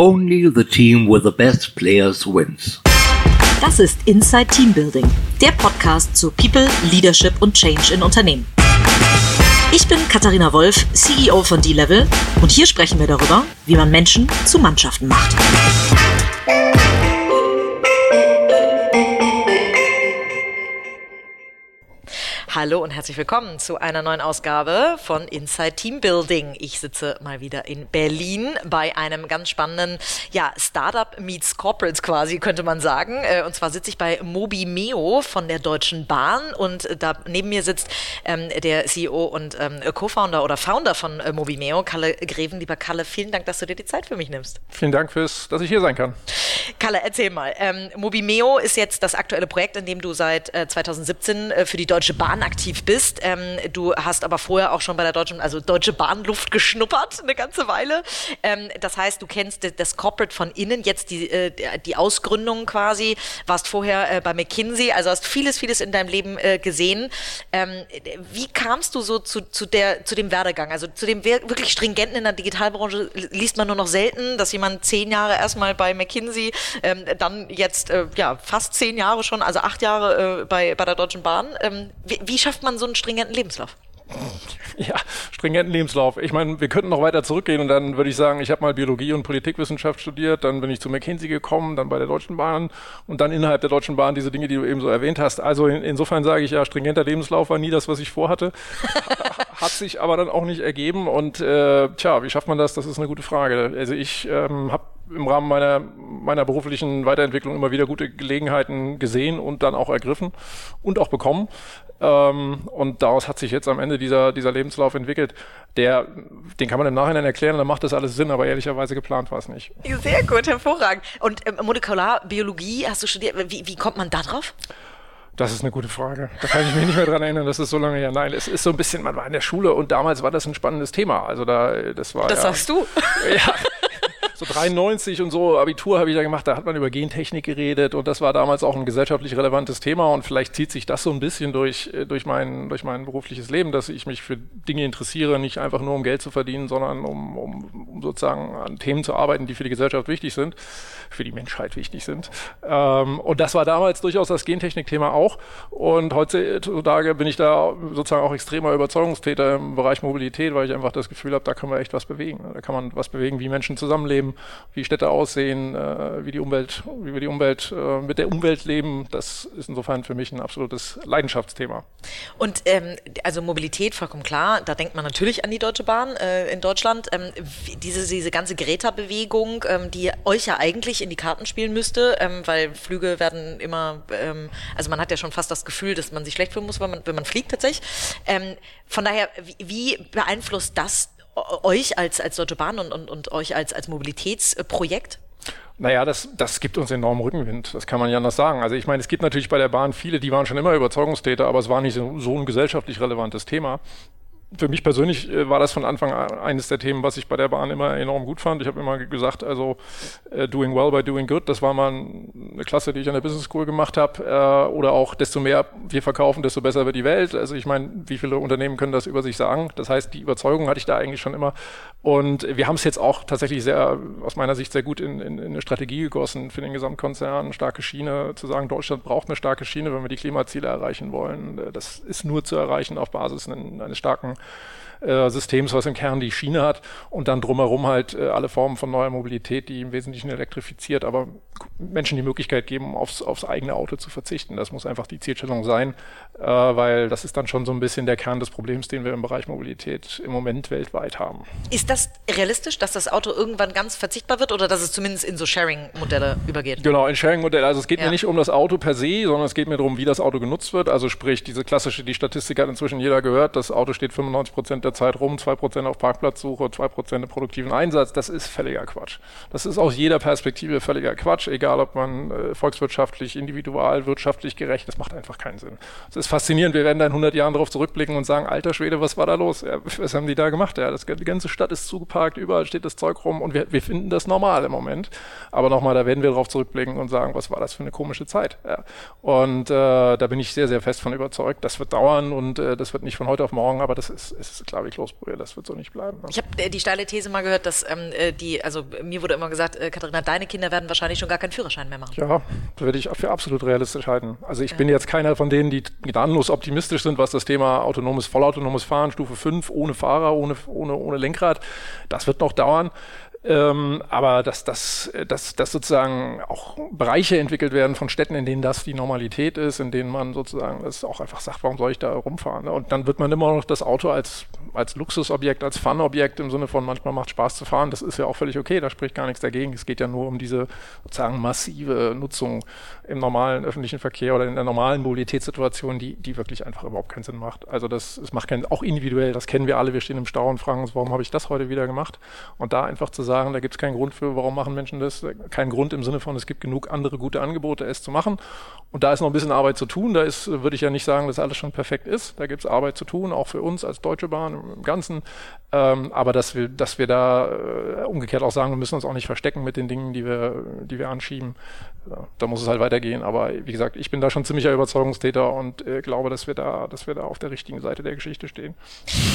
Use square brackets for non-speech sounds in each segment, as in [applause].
Only the team with the best players wins. Das ist Inside Team Building, der Podcast zu People, Leadership und Change in Unternehmen. Ich bin Katharina Wolf, CEO von D-Level und hier sprechen wir darüber, wie man Menschen zu Mannschaften macht. Hallo und herzlich willkommen zu einer neuen Ausgabe von Inside Team Building. Ich sitze mal wieder in Berlin bei einem ganz spannenden ja, Startup meets Corporates quasi, könnte man sagen. Äh, und zwar sitze ich bei Mobimeo von der Deutschen Bahn und da neben mir sitzt ähm, der CEO und ähm, Co-Founder oder Founder von äh, Mobimeo, Kalle Greven. Lieber Kalle, vielen Dank, dass du dir die Zeit für mich nimmst. Vielen Dank fürs, dass ich hier sein kann. Kalle, erzähl mal. Ähm, Mobimeo ist jetzt das aktuelle Projekt, in dem du seit äh, 2017 äh, für die Deutsche Bahn aktiv bist. Ähm, du hast aber vorher auch schon bei der Deutschen, also Deutsche Bahnluft geschnuppert, eine ganze Weile. Ähm, das heißt, du kennst das Corporate von innen, jetzt die, äh, die Ausgründung quasi, warst vorher äh, bei McKinsey, also hast vieles, vieles in deinem Leben äh, gesehen. Ähm, wie kamst du so zu, zu, der, zu dem Werdegang? Also zu dem wirklich stringenten in der Digitalbranche liest man nur noch selten, dass jemand zehn Jahre erstmal bei McKinsey, ähm, dann jetzt äh, ja, fast zehn Jahre schon, also acht Jahre äh, bei, bei der Deutschen Bahn. Ähm, wie, wie schafft man so einen stringenten Lebenslauf? [laughs] Ja, stringenten Lebenslauf. Ich meine, wir könnten noch weiter zurückgehen und dann würde ich sagen, ich habe mal Biologie und Politikwissenschaft studiert, dann bin ich zu McKinsey gekommen, dann bei der Deutschen Bahn und dann innerhalb der Deutschen Bahn diese Dinge, die du eben so erwähnt hast. Also in, insofern sage ich ja, stringenter Lebenslauf war nie das, was ich vorhatte. [laughs] Hat sich aber dann auch nicht ergeben und äh, tja, wie schafft man das? Das ist eine gute Frage. Also ich ähm, habe im Rahmen meiner, meiner beruflichen Weiterentwicklung immer wieder gute Gelegenheiten gesehen und dann auch ergriffen und auch bekommen. Ähm, und daraus hat sich jetzt am Ende dieser, dieser Lebenslauf entwickelt. Der, den kann man im Nachhinein erklären, dann macht das alles Sinn, aber ehrlicherweise geplant war es nicht. Sehr gut, hervorragend. Und äh, Molekularbiologie hast du studiert. Wie, wie kommt man da drauf? Das ist eine gute Frage. Da kann ich mich nicht mehr dran erinnern, das ist so lange her. Nein, es ist so ein bisschen, man war in der Schule und damals war das ein spannendes Thema. Also da, das war. Das ja, sagst du. Ja, so 93 und so Abitur habe ich da gemacht, da hat man über Gentechnik geredet und das war damals auch ein gesellschaftlich relevantes Thema und vielleicht zieht sich das so ein bisschen durch, äh, durch, mein, durch mein berufliches Leben, dass ich mich für Dinge interessiere, nicht einfach nur um Geld zu verdienen, sondern um, um, um sozusagen an Themen zu arbeiten, die für die Gesellschaft wichtig sind, für die Menschheit wichtig sind. Ähm, und das war damals durchaus das Gentechnik-Thema auch und heutzutage bin ich da sozusagen auch extremer Überzeugungstäter im Bereich Mobilität, weil ich einfach das Gefühl habe, da können wir echt was bewegen. Da kann man was bewegen, wie Menschen zusammenleben, leben, wie Städte aussehen, äh, wie die Umwelt, wie wir die Umwelt äh, mit der Umwelt leben. Das ist insofern für mich ein absolutes Leidenschaftsthema. Und ähm, also Mobilität vollkommen klar. Da denkt man natürlich an die Deutsche Bahn äh, in Deutschland. Ähm, diese, diese ganze Greta-Bewegung, ähm, die euch ja eigentlich in die Karten spielen müsste, ähm, weil Flüge werden immer, ähm, also man hat ja schon fast das Gefühl, dass man sich schlecht fühlen muss, wenn man, wenn man fliegt tatsächlich. Ähm, von daher, wie, wie beeinflusst das euch als, als Deutsche Bahn und, und, und euch als, als Mobilitätsprojekt? Naja, das, das gibt uns enormen Rückenwind, das kann man ja anders sagen. Also ich meine, es gibt natürlich bei der Bahn viele, die waren schon immer Überzeugungstäter, aber es war nicht so, so ein gesellschaftlich relevantes Thema für mich persönlich äh, war das von Anfang an eines der Themen, was ich bei der Bahn immer enorm gut fand. Ich habe immer gesagt, also äh, doing well by doing good, das war mal eine Klasse, die ich an der Business School gemacht habe. Äh, oder auch, desto mehr wir verkaufen, desto besser wird die Welt. Also ich meine, wie viele Unternehmen können das über sich sagen? Das heißt, die Überzeugung hatte ich da eigentlich schon immer. Und wir haben es jetzt auch tatsächlich sehr, aus meiner Sicht, sehr gut in, in, in eine Strategie gegossen für den Gesamtkonzern. Starke Schiene, zu sagen, Deutschland braucht eine starke Schiene, wenn wir die Klimaziele erreichen wollen. Das ist nur zu erreichen auf Basis eines starken äh, Systems, was im Kern die Schiene hat und dann drumherum halt äh, alle Formen von neuer Mobilität, die im Wesentlichen elektrifiziert, aber Menschen die Möglichkeit geben, aufs, aufs eigene Auto zu verzichten. Das muss einfach die Zielstellung sein, äh, weil das ist dann schon so ein bisschen der Kern des Problems, den wir im Bereich Mobilität im Moment weltweit haben. Ist das realistisch, dass das Auto irgendwann ganz verzichtbar wird oder dass es zumindest in so Sharing-Modelle übergeht? Genau, in Sharing-Modelle. Also es geht ja. mir nicht um das Auto per se, sondern es geht mir darum, wie das Auto genutzt wird. Also sprich, diese klassische, die Statistik hat inzwischen jeder gehört, das Auto steht 95 Prozent der Zeit rum, 2% auf Parkplatzsuche, 2% im produktiven Einsatz, das ist völliger Quatsch. Das ist aus jeder Perspektive völliger Quatsch, egal ob man äh, volkswirtschaftlich, individual, wirtschaftlich gerecht, das macht einfach keinen Sinn. Es ist faszinierend, wir werden da in 100 Jahren darauf zurückblicken und sagen, alter Schwede, was war da los? Ja, was haben die da gemacht? Ja, das, die ganze Stadt ist zugeparkt, überall steht das Zeug rum und wir, wir finden das normal im Moment. Aber nochmal, da werden wir darauf zurückblicken und sagen, was war das für eine komische Zeit? Ja. Und äh, da bin ich sehr, sehr fest von überzeugt, das wird dauern und äh, das wird nicht von heute auf morgen, aber das ist, ist klar da wie Kloßbrühe, das wird so nicht bleiben. Ne? Ich habe äh, die steile These mal gehört, dass ähm, äh, die, also mir wurde immer gesagt, äh, Katharina, deine Kinder werden wahrscheinlich schon gar keinen Führerschein mehr machen. Ja, das würde ich für absolut realistisch halten. Also ich ja. bin jetzt keiner von denen, die gnadenlos optimistisch sind, was das Thema autonomes, vollautonomes Fahren, Stufe 5, ohne Fahrer, ohne, ohne, ohne Lenkrad, das wird noch dauern. Ähm, aber dass, dass, dass, dass sozusagen auch Bereiche entwickelt werden von Städten, in denen das die Normalität ist, in denen man sozusagen das auch einfach sagt, warum soll ich da rumfahren? Ne? Und dann wird man immer noch das Auto als, als Luxusobjekt, als Fun-Objekt im Sinne von manchmal macht Spaß zu fahren. Das ist ja auch völlig okay, da spricht gar nichts dagegen. Es geht ja nur um diese sozusagen massive Nutzung im normalen öffentlichen Verkehr oder in der normalen Mobilitätssituation, die, die wirklich einfach überhaupt keinen Sinn macht. Also das, das macht keinen, auch individuell, das kennen wir alle, wir stehen im Stau und fragen uns, warum habe ich das heute wieder gemacht? Und da einfach zu sagen, da gibt es keinen Grund für, warum machen Menschen das. Kein Grund im Sinne von, es gibt genug andere gute Angebote, es zu machen. Und da ist noch ein bisschen Arbeit zu tun. Da ist, würde ich ja nicht sagen, dass alles schon perfekt ist. Da gibt es Arbeit zu tun, auch für uns als Deutsche Bahn im Ganzen. Ähm, aber dass wir, dass wir da äh, umgekehrt auch sagen, wir müssen uns auch nicht verstecken mit den Dingen, die wir, die wir anschieben. Ja, da muss es halt weitergehen. Aber wie gesagt, ich bin da schon ziemlicher Überzeugungstäter und äh, glaube, dass wir da, dass wir da auf der richtigen Seite der Geschichte stehen.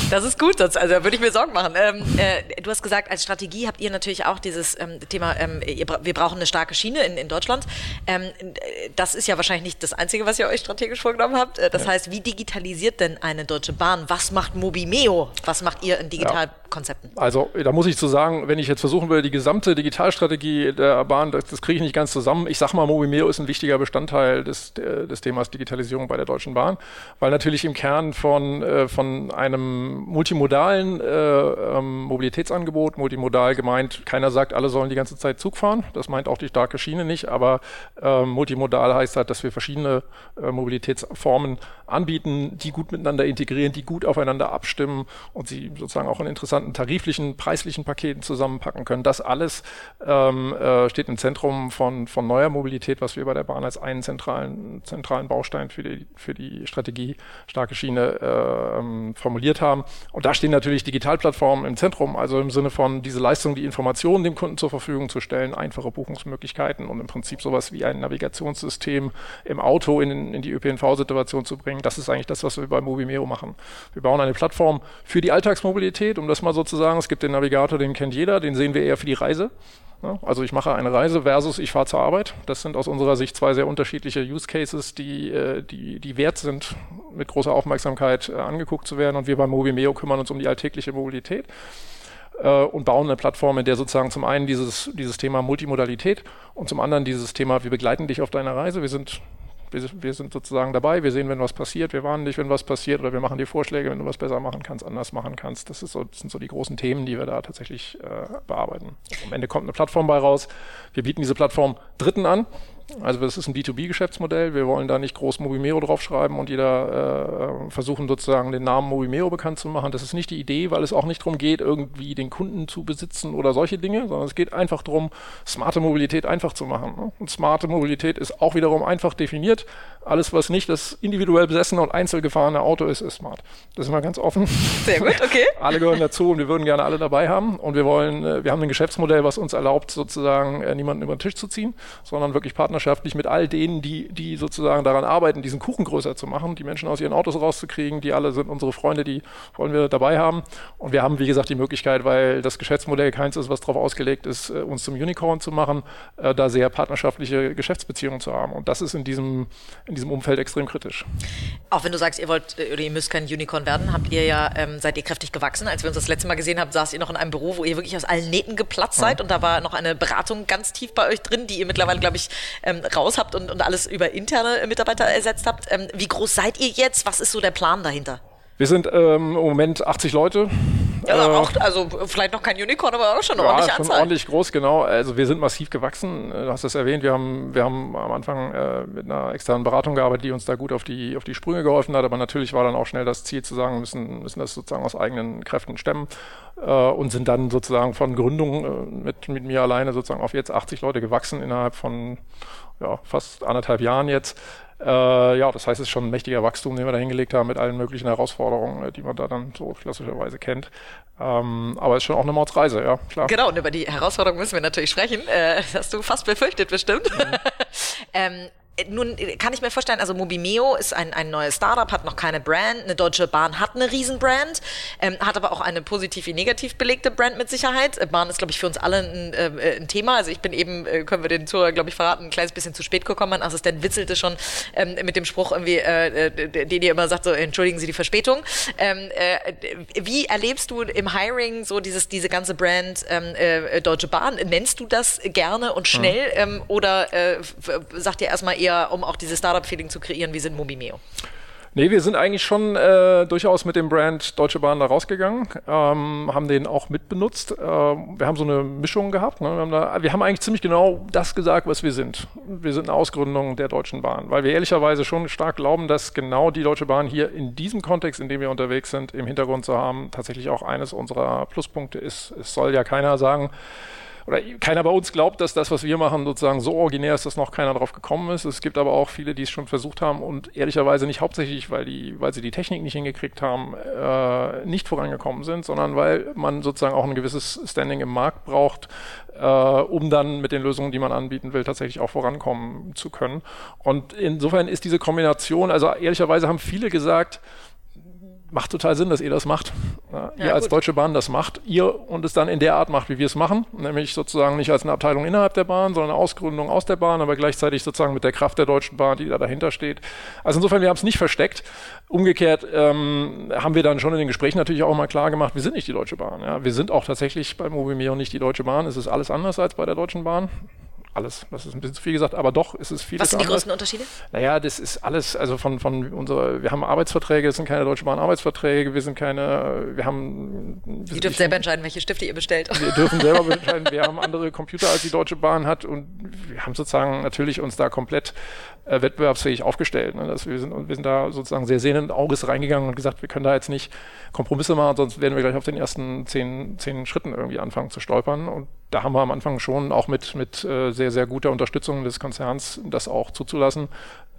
Das ist gut, also da würde ich mir Sorgen machen. Ähm, äh, du hast gesagt, als Strategie habt ihr natürlich auch dieses ähm, Thema, ähm, ihr, wir brauchen eine starke Schiene in, in Deutschland. Ähm, das ist ja wahrscheinlich nicht das Einzige, was ihr euch strategisch vorgenommen habt. Äh, das ja. heißt, wie digitalisiert denn eine Deutsche Bahn? Was macht Mobimeo? Was macht ihr in Digitalkonzepten? Ja. Also da muss ich zu sagen, wenn ich jetzt versuchen will, die gesamte Digitalstrategie der Bahn, das, das kriege ich nicht ganz zusammen. Ich sage mal, Mobimeo ist ein wichtiger Bestandteil des, des Themas Digitalisierung bei der Deutschen Bahn, weil natürlich im Kern von, äh, von einem multimodalen äh, ähm, Mobilitätsangebot, multimodal gemeint, keiner sagt, alle sollen die ganze Zeit Zug fahren. Das meint auch die starke Schiene nicht, aber äh, multimodal heißt halt, dass wir verschiedene äh, Mobilitätsformen anbieten, die gut miteinander integrieren, die gut aufeinander abstimmen und sie sozusagen auch in interessanten tariflichen, preislichen Paketen zusammenpacken können. Das alles ähm, äh, steht im Zentrum von, von neuer Mobilität, was wir bei der Bahn als einen zentralen, zentralen Baustein für die, für die Strategie starke Schiene äh, ähm, formuliert haben. Und da stehen natürlich Digitalplattformen im Zentrum, also im Sinne von diese Leistung, die Informationen dem Kunden zur Verfügung zu stellen, einfache Buchungsmöglichkeiten und im Prinzip sowas wie ein Navigationssystem im Auto in, in die ÖPNV-Situation zu bringen. Das ist eigentlich das, was wir bei Movimeo machen. Wir bauen eine Plattform für die Alltagsmobilität, um das mal so zu sagen. Es gibt den Navigator, den kennt jeder, den sehen wir eher für die Reise. Also ich mache eine Reise versus ich fahre zur Arbeit. Das sind aus unserer Sicht zwei sehr unterschiedliche Use Cases, die, äh, die, die wert sind, mit großer Aufmerksamkeit äh, angeguckt zu werden. Und wir bei Movimeo kümmern uns um die alltägliche Mobilität äh, und bauen eine Plattform, in der sozusagen zum einen dieses, dieses Thema Multimodalität und zum anderen dieses Thema, wir begleiten dich auf deiner Reise. Wir sind wir, wir, sind sozusagen dabei, wir sehen, wenn was passiert, wir warnen dich, wenn was passiert oder wir machen dir Vorschläge, wenn du was besser machen kannst, anders machen kannst. Das, so, das sind so die großen Themen, die wir da tatsächlich äh, bearbeiten. Am Ende kommt eine Plattform bei raus. Wir bieten diese Plattform Dritten an. Also das ist ein B2B-Geschäftsmodell. Wir wollen da nicht groß Mobimeo draufschreiben und jeder äh, versuchen sozusagen den Namen Mobimeo bekannt zu machen. Das ist nicht die Idee, weil es auch nicht darum geht, irgendwie den Kunden zu besitzen oder solche Dinge, sondern es geht einfach darum, smarte Mobilität einfach zu machen. Ne? Und smarte Mobilität ist auch wiederum einfach definiert. Alles, was nicht das individuell besessene und einzeln gefahrene Auto ist, ist smart. Das ist mal ganz offen. Sehr gut, okay. [laughs] alle gehören dazu und wir würden gerne alle dabei haben. Und wir wollen, äh, wir haben ein Geschäftsmodell, was uns erlaubt, sozusagen äh, niemanden über den Tisch zu ziehen, sondern wirklich partnerschaftlich mit all denen, die, die sozusagen daran arbeiten, diesen Kuchen größer zu machen, die Menschen aus ihren Autos rauszukriegen. Die alle sind unsere Freunde, die wollen wir dabei haben. Und wir haben, wie gesagt, die Möglichkeit, weil das Geschäftsmodell keins ist, was darauf ausgelegt ist, äh, uns zum Unicorn zu machen, da sehr partnerschaftliche Geschäftsbeziehungen zu haben. Und das ist in diesem, in diesem Umfeld extrem kritisch. Auch wenn du sagst, ihr wollt äh, oder ihr müsst kein Unicorn werden, habt ihr ja, ähm, seid ihr kräftig gewachsen. Als wir uns das letzte Mal gesehen haben, saß ihr noch in einem Büro, wo ihr wirklich aus allen Nähten geplatzt seid und da war noch eine Beratung ganz tief bei euch drin, die ihr mittlerweile, glaube ich, ähm, raus habt und, und alles über interne Mitarbeiter ersetzt habt. Ähm, wie groß seid ihr jetzt? Was ist so der Plan dahinter? Wir sind ähm, im Moment 80 Leute. Ja, äh, auch, also vielleicht noch kein Unicorn, aber auch schon eine ja, ordentliche schon Anzahl. ordentlich groß, genau. Also wir sind massiv gewachsen. Du hast es erwähnt, wir haben, wir haben am Anfang äh, mit einer externen Beratung gearbeitet, die uns da gut auf die, auf die Sprünge geholfen hat. Aber natürlich war dann auch schnell das Ziel zu sagen, wir müssen, müssen das sozusagen aus eigenen Kräften stemmen äh, und sind dann sozusagen von Gründung äh, mit, mit mir alleine sozusagen auf jetzt 80 Leute gewachsen innerhalb von ja, fast anderthalb Jahren jetzt. Äh, ja, das heißt, es ist schon ein mächtiger Wachstum, den wir da hingelegt haben mit allen möglichen Herausforderungen, äh, die man da dann so klassischerweise kennt. Ähm, aber es ist schon auch eine Mordsreise, ja, klar. Genau, und über die Herausforderungen müssen wir natürlich sprechen. Äh, das hast du fast befürchtet, bestimmt. Mhm. [laughs] ähm, Äh, nun äh, kann ich mir vorstellen, also Mobimeo ist ein, ein neues Startup, hat noch keine Brand. Eine Deutsche Bahn hat eine Riesenbrand, ähm, hat aber auch eine positiv wie negativ belegte Brand mit Sicherheit. Äh, Bahn ist, glaube ich, für uns alle ein, äh, ein, Thema. Also ich bin eben, äh, können wir den Zuhörer, glaube ich, verraten, ein kleines bisschen zu spät gekommen. Mein Assistent witzelte schon ähm, mit dem Spruch irgendwie, äh, den ihr immer sagt, so entschuldigen Sie die Verspätung. Ähm, wie erlebst du im Hiring so dieses, diese ganze Brand ähm, Deutsche Bahn? Nennst du das gerne und schnell mhm. oder sagt ihr erstmal eher, um auch dieses Startup-Feeling zu kreieren, wie sind Mobimeo? Nee, wir sind eigentlich schon äh, durchaus mit dem Brand Deutsche Bahn da rausgegangen, ähm, haben den auch mitbenutzt. Äh, wir haben so eine Mischung gehabt. Ne? Wir, haben da, wir haben eigentlich ziemlich genau das gesagt, was wir sind. Wir sind eine Ausgründung der Deutschen Bahn, weil wir ehrlicherweise schon stark glauben, dass genau die Deutsche Bahn hier in diesem Kontext, in dem wir unterwegs sind, im Hintergrund zu haben, tatsächlich auch eines unserer Pluspunkte ist. Es soll ja keiner sagen, oder keiner bei uns glaubt, dass das, was wir machen, sozusagen so originär ist, dass noch keiner drauf gekommen ist. Es gibt aber auch viele, die es schon versucht haben und ehrlicherweise nicht hauptsächlich, weil, die, weil sie die Technik nicht hingekriegt haben, äh, nicht vorangekommen sind, sondern weil man sozusagen auch ein gewisses Standing im Markt braucht, äh, um dann mit den Lösungen, die man anbieten will, tatsächlich auch vorankommen zu können. Und insofern ist diese Kombination, also ehrlicherweise haben viele gesagt, macht total Sinn, dass ihr das macht. Ja, ihr ja, als Deutsche Bahn das macht, ihr und es dann in der Art macht, wie wir es machen, nämlich sozusagen nicht als eine Abteilung innerhalb der Bahn, sondern eine Ausgründung aus der Bahn, aber gleichzeitig sozusagen mit der Kraft der Deutschen Bahn, die da dahinter steht. Also insofern, wir haben es nicht versteckt. Umgekehrt ähm, haben wir dann schon in den Gesprächen natürlich auch mal klar gemacht, wir sind nicht die Deutsche Bahn. Ja. Wir sind auch tatsächlich bei Mobimeo nicht die Deutsche Bahn. Es ist alles anders als bei der Deutschen Bahn alles. Das ist ein bisschen zu viel gesagt, aber doch ist es viel. Was sind die größten Unterschiede? Naja, das ist alles, also von, von unserer, wir haben Arbeitsverträge, das sind keine Deutsche Bahn Arbeitsverträge, wir sind keine, wir haben. ihr dürft selber entscheiden, welche Stifte ihr bestellt. Wir dürfen selber [laughs] entscheiden, wir haben andere Computer als die Deutsche Bahn hat und wir haben sozusagen natürlich uns da komplett äh, wettbewerbsfähig aufgestellt. Ne? Dass wir, sind, wir sind da sozusagen sehr sehenden Auges reingegangen und gesagt, wir können da jetzt nicht Kompromisse machen, sonst werden wir gleich auf den ersten zehn, zehn Schritten irgendwie anfangen zu stolpern. Und da haben wir am Anfang schon auch mit, mit äh, sehr, sehr guter Unterstützung des Konzerns das auch zuzulassen,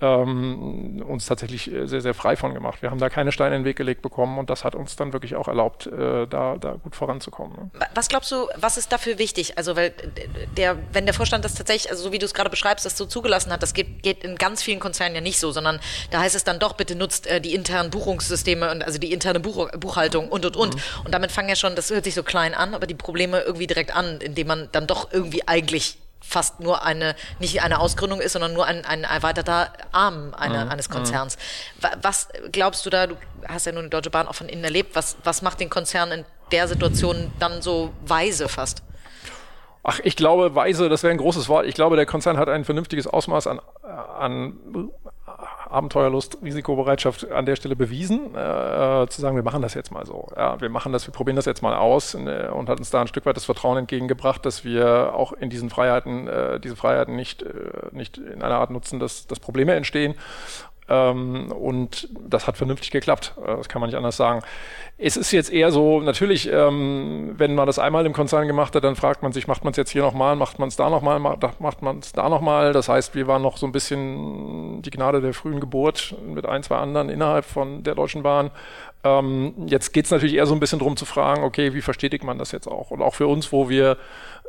ähm, uns tatsächlich äh, sehr, sehr frei von gemacht. Wir haben da keine Steine in den Weg gelegt bekommen und das hat uns dann wirklich auch erlaubt, äh, da, da gut voranzukommen. Ne? Was glaubst du, was ist dafür wichtig? Also, weil der, wenn der Vorstand das tatsächlich, also so wie du es gerade beschreibst, das so zugelassen hat, das geht, geht in ganz vielen Konzernen ja nicht so, sondern da heißt es dann doch, bitte nutzt äh, die internen Buchungssysteme und also die interne Buch, Buchhaltung und und und. Mhm. Und damit fangen ja schon, das hört sich so klein an, aber die Probleme irgendwie direkt an, indem man dann doch irgendwie eigentlich fast nur eine, nicht eine Ausgründung ist, sondern nur ein, ein erweiterter Arm eine, mhm. eines Konzerns. Was glaubst du da, du hast ja nun die Deutsche Bahn auch von innen erlebt, was, was macht den Konzern in der Situation dann so weise fast? Ach, ich glaube, weise, das wäre ein großes Wort. Ich glaube, der Konzern hat ein vernünftiges Ausmaß an, an Abenteuerlust, Risikobereitschaft an der Stelle bewiesen, äh, zu sagen, wir machen das jetzt mal so. Ja, wir machen das, wir probieren das jetzt mal aus äh, und hat uns da ein Stück weit das Vertrauen entgegengebracht, dass wir auch in diesen Freiheiten, äh, diese Freiheiten nicht, äh, nicht in einer Art nutzen, dass, dass Probleme entstehen ähm, und das hat vernünftig geklappt. Äh, das kann man nicht anders sagen. Es ist jetzt eher so, natürlich, ähm, wenn man das einmal im Konzern gemacht hat, dann fragt man sich, macht man es jetzt hier nochmal, macht man es da nochmal, macht, macht man es da nochmal. Das heißt, wir waren noch so ein bisschen die Gnade der frühen Geburt mit ein, zwei anderen innerhalb von der Deutschen Bahn. Ähm, jetzt geht es natürlich eher so ein bisschen darum zu fragen, okay, wie verstetigt man das jetzt auch? Und auch für uns, wo wir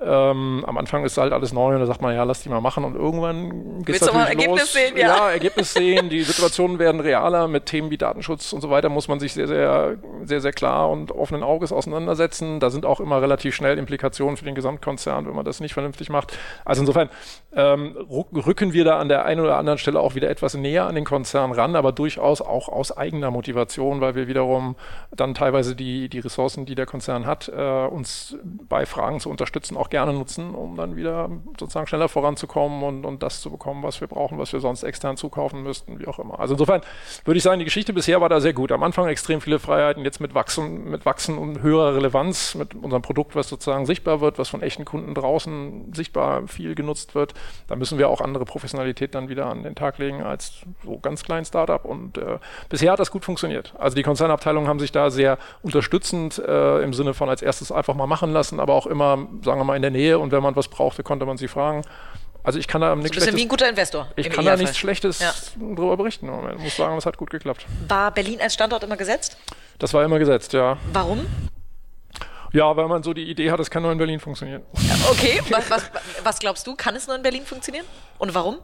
ähm, am Anfang ist halt alles neu und da sagt man, ja, lass die mal machen und irgendwann geht es natürlich Ergebnis los. Sehen, ja. ja, Ergebnis sehen, die Situationen werden realer mit Themen wie Datenschutz und so weiter, muss man sich sehr, sehr, sehr, sehr klar und offenen Auges auseinandersetzen. Da sind auch immer relativ schnell Implikationen für den Gesamtkonzern, wenn man das nicht vernünftig macht. Also insofern ähm, rücken wir da an der einen oder anderen Stelle auch wieder etwas näher an den Konzern ran, aber durchaus auch aus eigener Motivation, weil wir wiederum dann teilweise die, die Ressourcen, die der Konzern hat, äh, uns bei Fragen zu unterstützen, auch gerne nutzen, um dann wieder sozusagen schneller voranzukommen und, und das zu bekommen, was wir brauchen, was wir sonst extern zukaufen müssten, wie auch immer. Also insofern würde ich sagen, die Geschichte bisher war da sehr gut. Am Anfang extrem viele Freiheiten, jetzt mit Wachsen, mit Wachsen und höherer Relevanz, mit unserem Produkt, was sozusagen sichtbar wird, was von echten Kunden draußen sichtbar viel genutzt wird. Da müssen wir auch andere Professionalität dann wieder an den Tag legen als so ganz klein Startup. Und äh, bisher hat das gut funktioniert. Also die Konzernabteilungen haben sich da sehr unterstützend äh, im Sinne von als erstes einfach mal machen lassen, aber auch immer, sagen wir mal, in der Nähe und wenn man was brauchte, konnte man sie fragen. Also ich kann da nichts Schlechtes, wie ein guter Investor. Ich kann da nichts Schlechtes ja. drüber berichten. Ich muss sagen, es hat gut geklappt. War Berlin als Standort immer gesetzt? Das war immer gesetzt, ja. Warum? Ja, weil man so die Idee hat, es kann nur in Berlin funktionieren. Okay, was, was, was glaubst du? Kann es nur in Berlin funktionieren? Und warum?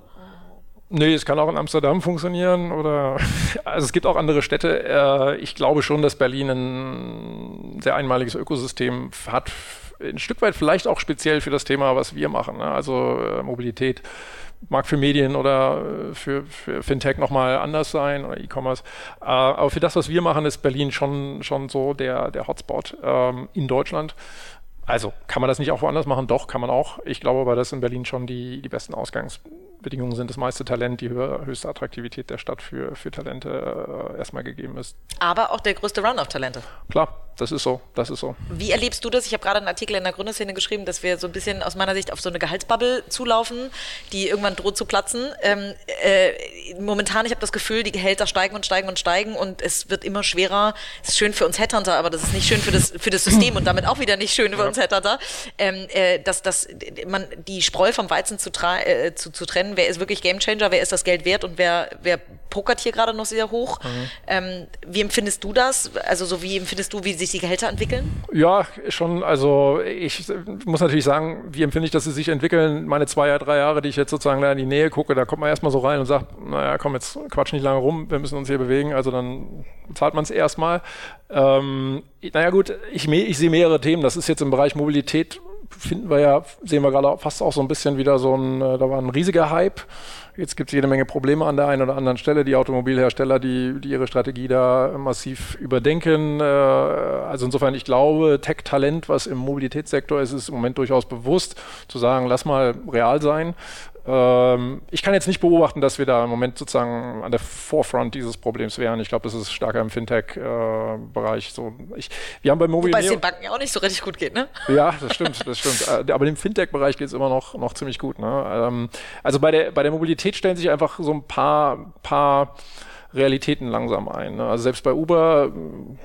Nee, es kann auch in Amsterdam funktionieren oder [laughs] also es gibt auch andere Städte. Äh, ich glaube schon, dass Berlin ein sehr einmaliges Ökosystem hat. Ein Stück weit vielleicht auch speziell für das Thema, was wir machen. Ne? Also äh, Mobilität mag für Medien oder äh, für, für Fintech nochmal anders sein oder E-Commerce. aber für das, was wir machen, ist Berlin schon, schon so der, der Hotspot ähm, in Deutschland. Also kann man das nicht auch woanders machen? Doch, kann man auch. Ich glaube aber, dass in Berlin schon die, die besten Ausgangsbedingungen sind. Das meiste Talent, die höher, höchste Attraktivität der Stadt für, für Talente äh, erstmal gegeben ist. Aber auch der größte Run auf Talente. Klar, das ist so, das ist so. Wie erlebst du das? Ich habe gerade einen Artikel in der Gründerszene geschrieben, dass wir so ein bisschen aus meiner Sicht auf so eine Gehaltsbubble zulaufen, die irgendwann droht zu platzen. Ähm, äh, momentan, ich habe das Gefühl, die Gehälter steigen und steigen und steigen und es wird immer schwerer. Es ist schön für uns Headhunter, aber das ist nicht schön für das, für das System und damit auch wieder nicht schön für ja. uns Headhunter, ähm, äh, dass, dass man die Spreu vom Weizen zu, äh, zu, zu, trennen, wer ist wirklich Gamechanger, wer ist das Geld wert und wer, wer pokert hier gerade noch sehr hoch. Mhm. Ähm, wie empfindest du das? Also so wie empfindest du, wie sich die Gehälter entwickeln? Ja, schon. Also ich muss natürlich sagen, wie empfinde ich, dass sie sich entwickeln? Meine zwei, drei Jahre, die ich jetzt sozusagen da in die Nähe gucke, da kommt man erstmal so rein und sagt, naja, komm, jetzt quatsch nicht lange rum, wir müssen uns hier bewegen. Also dann zahlt man es erstmal. Ähm, naja gut, ich, ich sehe mehrere Themen. Das ist jetzt im Bereich Mobilität finden wir ja, sehen wir gerade fast auch so ein bisschen wieder so ein, äh, da war ein riesiger Hype. Jetzt gibt es jede Menge Probleme an der einen oder anderen Stelle. Die Automobilhersteller, die, die ihre Strategie da massiv überdenken. Äh, also insofern, ich glaube, Tech-Talent, was im Mobilitätssektor ist, ist im Moment durchaus bewusst, zu sagen, lass mal real sein. Ähm, ich kann jetzt nicht beobachten, dass wir da im Moment sozusagen an der Forefront dieses Problems wären. Ich glaube, das ist stärker im Fintech-Bereich. Äh, so, wir haben bei Mobil Wobei es den Banken ja auch nicht so richtig gut geht, ne? Ja, das stimmt, das stimmt. [laughs] Äh, aber im Fintech-Bereich geht es immer noch, noch ziemlich gut. Ne? Ähm, also bei der, bei der Mobilität stellen sich einfach so ein paar, paar Realitäten langsam ein. Ne? Also selbst bei Uber,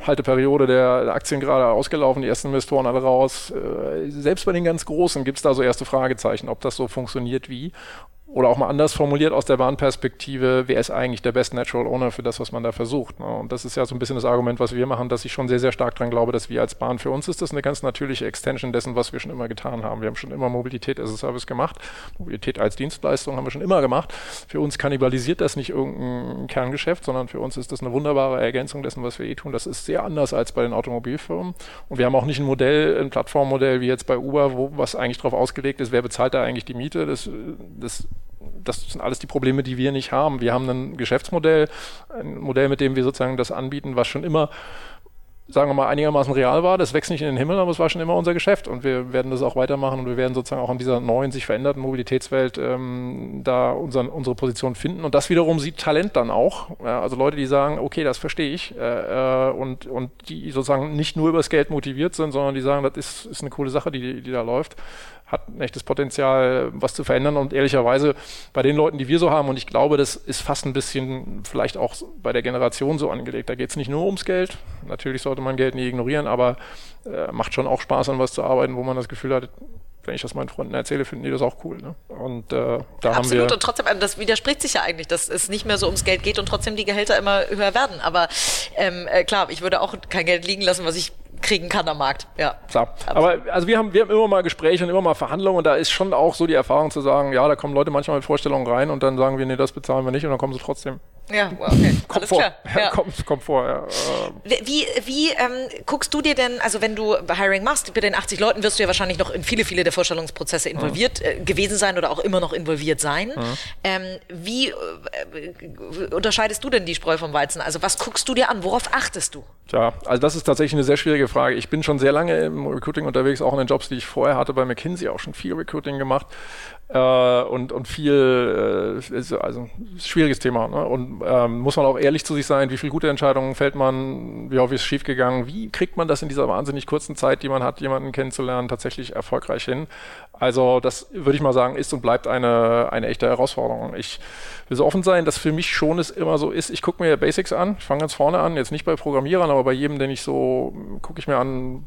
Halteperiode der Aktien gerade ausgelaufen, die ersten Investoren alle raus. Äh, selbst bei den ganz Großen gibt es da so erste Fragezeichen, ob das so funktioniert wie. Oder auch mal anders formuliert aus der Bahnperspektive, wer ist eigentlich der Best Natural Owner für das, was man da versucht. Ne? Und das ist ja so ein bisschen das Argument, was wir machen, dass ich schon sehr, sehr stark daran glaube, dass wir als Bahn, für uns ist das eine ganz natürliche Extension dessen, was wir schon immer getan haben. Wir haben schon immer Mobilität as a Service gemacht, Mobilität als Dienstleistung haben wir schon immer gemacht. Für uns kannibalisiert das nicht irgendein Kerngeschäft, sondern für uns ist das eine wunderbare Ergänzung dessen, was wir eh tun. Das ist sehr anders als bei den Automobilfirmen. Und wir haben auch nicht ein Modell, ein Plattformmodell wie jetzt bei Uber, wo was eigentlich darauf ausgelegt ist, wer bezahlt da eigentlich die Miete. Das, das das sind alles die Probleme, die wir nicht haben. Wir haben ein Geschäftsmodell, ein Modell, mit dem wir sozusagen das anbieten, was schon immer sagen wir mal, einigermaßen real war. Das wächst nicht in den Himmel, aber es war schon immer unser Geschäft und wir werden das auch weitermachen und wir werden sozusagen auch in dieser neuen, sich veränderten Mobilitätswelt ähm, da unseren, unsere Position finden. Und das wiederum sieht Talent dann auch. Ja, also Leute, die sagen, okay, das verstehe ich äh, äh, und, und die sozusagen nicht nur übers Geld motiviert sind, sondern die sagen, das ist, ist eine coole Sache, die, die da läuft hat ein echtes Potenzial, was zu verändern. Und ehrlicherweise bei den Leuten, die wir so haben, und ich glaube, das ist fast ein bisschen vielleicht auch bei der Generation so angelegt. Da geht es nicht nur ums Geld. Natürlich sollte man Geld nie ignorieren, aber äh, macht schon auch Spaß, an was zu arbeiten, wo man das Gefühl hat, wenn ich das meinen Freunden erzähle, finden die das auch cool. Ne? Und äh, da Absolut. haben wir. Und trotzdem, also das widerspricht sich ja eigentlich, dass es nicht mehr so ums Geld geht und trotzdem die Gehälter immer höher werden. Aber ähm, äh, klar, ich würde auch kein Geld liegen lassen, was ich kriegen kann am Markt. Ja. Klar. Aber also wir haben, wir haben immer mal Gespräche und immer mal Verhandlungen und da ist schon auch so die Erfahrung zu sagen, ja, da kommen Leute manchmal mit Vorstellungen rein und dann sagen wir, nee, das bezahlen wir nicht und dann kommen sie trotzdem. Ja, okay. Kommt Alles vor. klar. Ja. kommt, kommt vor, ja. Wie, wie ähm, guckst du dir denn, also wenn du Hiring machst, bei den 80 Leuten wirst du ja wahrscheinlich noch in viele, viele der Vorstellungsprozesse involviert mhm. äh, gewesen sein oder auch immer noch involviert sein. Mhm. Ähm, wie äh, unterscheidest du denn die Spreu vom Weizen? Also was guckst du dir an? Worauf achtest du? Ja, also das ist tatsächlich eine sehr schwierige Frage. Ich bin schon sehr lange im Recruiting unterwegs, auch in den Jobs, die ich vorher hatte bei McKinsey, auch schon viel Recruiting gemacht äh, und, und viel, äh, also schwieriges Thema. Ne? Und ähm, muss man auch ehrlich zu sich sein, wie viele gute Entscheidungen fällt man, wie häufig ist schiefgegangen, wie kriegt man das in dieser wahnsinnig kurzen Zeit, die man hat, jemanden kennenzulernen, tatsächlich erfolgreich hin. Also das würde ich mal sagen, ist und bleibt eine, eine echte Herausforderung. Ich will so offen sein, dass für mich schon es immer so ist, ich gucke mir Basics an, ich fange ganz vorne an, jetzt nicht bei Programmierern, aber bei jedem, den ich so, gucke ich mir an,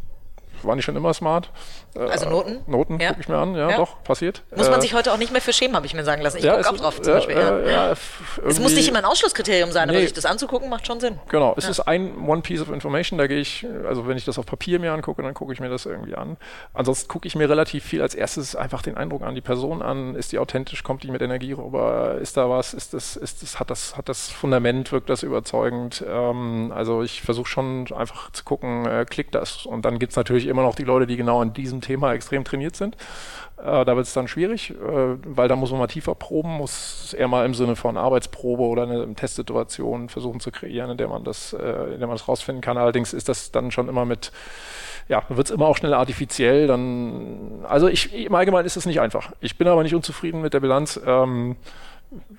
War nicht schon immer smart? Also Noten? Noten Ja. gucke ich mir an, ja, Ja. doch, passiert. Muss man Äh, sich heute auch nicht mehr für schämen, habe ich mir sagen lassen. Ich ja, gucke auch drauf zum Beispiel. Ja. äh, Es muss nicht immer ein Ausschlusskriterium sein, aber Nee. sich das anzugucken macht schon Sinn. Genau, es ist ein One Piece of Information, da gehe ich, also wenn ich das auf Papier mir angucke, dann gucke ich mir das irgendwie an. Ansonsten gucke ich mir relativ viel als erstes einfach den Eindruck an, die Person an, ist die authentisch, kommt die mit Energie rüber, ist da was, ist das, ist das, hat das, hat das Fundament, wirkt das überzeugend. Ähm, also ich versuche schon einfach zu gucken, äh, klickt das. Und dann gibt es natürlich immer noch die Leute, die genau in diesem Thema extrem trainiert sind. Äh, da wird es dann schwierig, äh, weil da muss man mal tiefer proben, muss eher mal im Sinne von Arbeitsprobe oder eine Testsituation versuchen zu kreieren, in der man das, äh, in der man das rausfinden kann. Allerdings ist das dann schon immer mit, ja, wird es immer auch schnell artifiziell. Dann, also ich, im Allgemeinen ist es nicht einfach. Ich bin aber nicht unzufrieden mit der Bilanz. Ähm,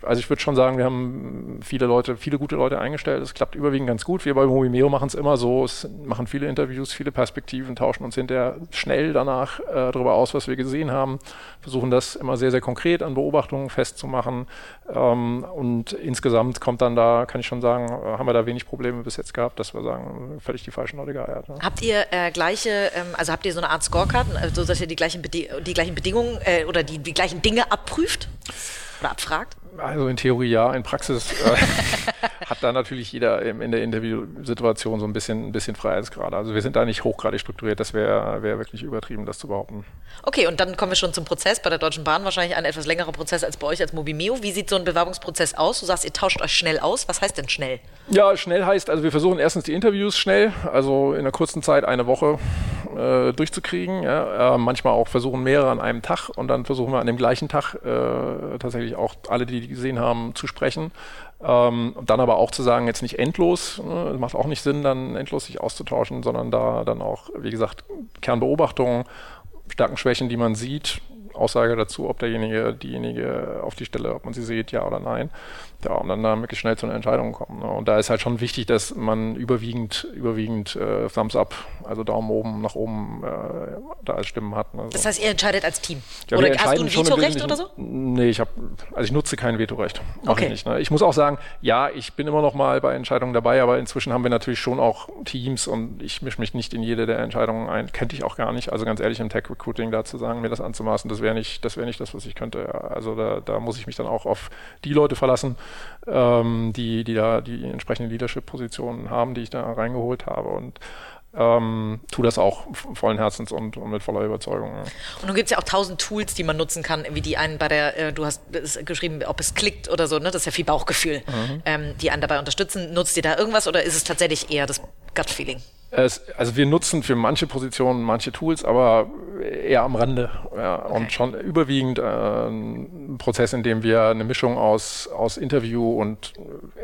also ich würde schon sagen, wir haben viele Leute, viele gute Leute eingestellt. Es klappt überwiegend ganz gut. Wir bei Movimeo machen es immer so, es machen viele Interviews, viele Perspektiven, tauschen uns hinterher schnell danach äh, darüber aus, was wir gesehen haben, versuchen das immer sehr, sehr konkret an Beobachtungen festzumachen. Ähm, und insgesamt kommt dann da, kann ich schon sagen, äh, haben wir da wenig Probleme bis jetzt gehabt, dass wir sagen, völlig die falschen Leute geeiert. Ne? Habt ihr äh, gleiche, ähm, also habt ihr so eine Art Scorecard, also dass ihr die gleichen, Bedi die gleichen Bedingungen äh, oder die, die gleichen Dinge abprüft oder abfragt? Also in Theorie ja, in Praxis äh, [laughs] hat da natürlich jeder in der Interviewsituation so ein bisschen, ein bisschen Freiheitsgrade. Also wir sind da nicht hochgradig strukturiert, das wäre wär wirklich übertrieben, das zu behaupten. Okay, und dann kommen wir schon zum Prozess. Bei der Deutschen Bahn wahrscheinlich ein etwas längerer Prozess als bei euch als Mobimeo. Wie sieht so ein Bewerbungsprozess aus? Du sagst, ihr tauscht euch schnell aus. Was heißt denn schnell? Ja, schnell heißt, also wir versuchen erstens die Interviews schnell, also in einer kurzen Zeit eine Woche äh, durchzukriegen. Ja. Äh, manchmal auch versuchen mehrere an einem Tag und dann versuchen wir an dem gleichen Tag äh, tatsächlich auch alle, die die gesehen haben, zu sprechen. Ähm, dann aber auch zu sagen, jetzt nicht endlos, ne, macht auch nicht Sinn, dann endlos sich auszutauschen, sondern da dann auch, wie gesagt, Kernbeobachtungen, Stärken, Schwächen, die man sieht, Aussage dazu, ob derjenige, diejenige auf die Stelle, ob man sie sieht, ja oder nein. Ja, und dann da möglichst schnell zu einer Entscheidung kommen. Ne? Und da ist halt schon wichtig, dass man überwiegend, überwiegend äh, Thumbs up, also Daumen oben, nach oben, äh, da als Stimmen hat. Ne? So. Das heißt, ihr entscheidet als Team. Ja, oder hast du ein Vetorecht oder so? Nee, ich habe, also ich nutze kein Vetorecht. Mach Okay. ich nicht. Ne? Ich muss auch sagen, ja, ich bin immer noch mal bei Entscheidungen dabei, aber inzwischen haben wir natürlich schon auch Teams und ich mische mich nicht in jede der Entscheidungen ein. Könnte ich auch gar nicht. Also ganz ehrlich, im Tech-Recruiting da zu sagen, mir das anzumaßen, das wäre nicht, das wäre nicht das, was ich könnte. Also da, da muss ich mich dann auch auf die Leute verlassen, ähm, die, die da die entsprechenden Leadership-Positionen haben, die ich da reingeholt habe und ähm, tu das auch vollen Herzens und, und mit voller Überzeugung. Ja. Und nun gibt es ja auch tausend Tools, die man nutzen kann, wie die einen bei der, äh, du hast es geschrieben, ob es klickt oder so, ne? Das ist ja viel Bauchgefühl, Mhm. ähm, die einen dabei unterstützen. Nutzt ihr da irgendwas oder ist es tatsächlich eher das Gut-Feeling? Es, also wir nutzen für manche Positionen manche Tools, aber eher am Rande. Ja, Und schon überwiegend äh, ein Prozess, in dem wir eine Mischung aus, aus Interview und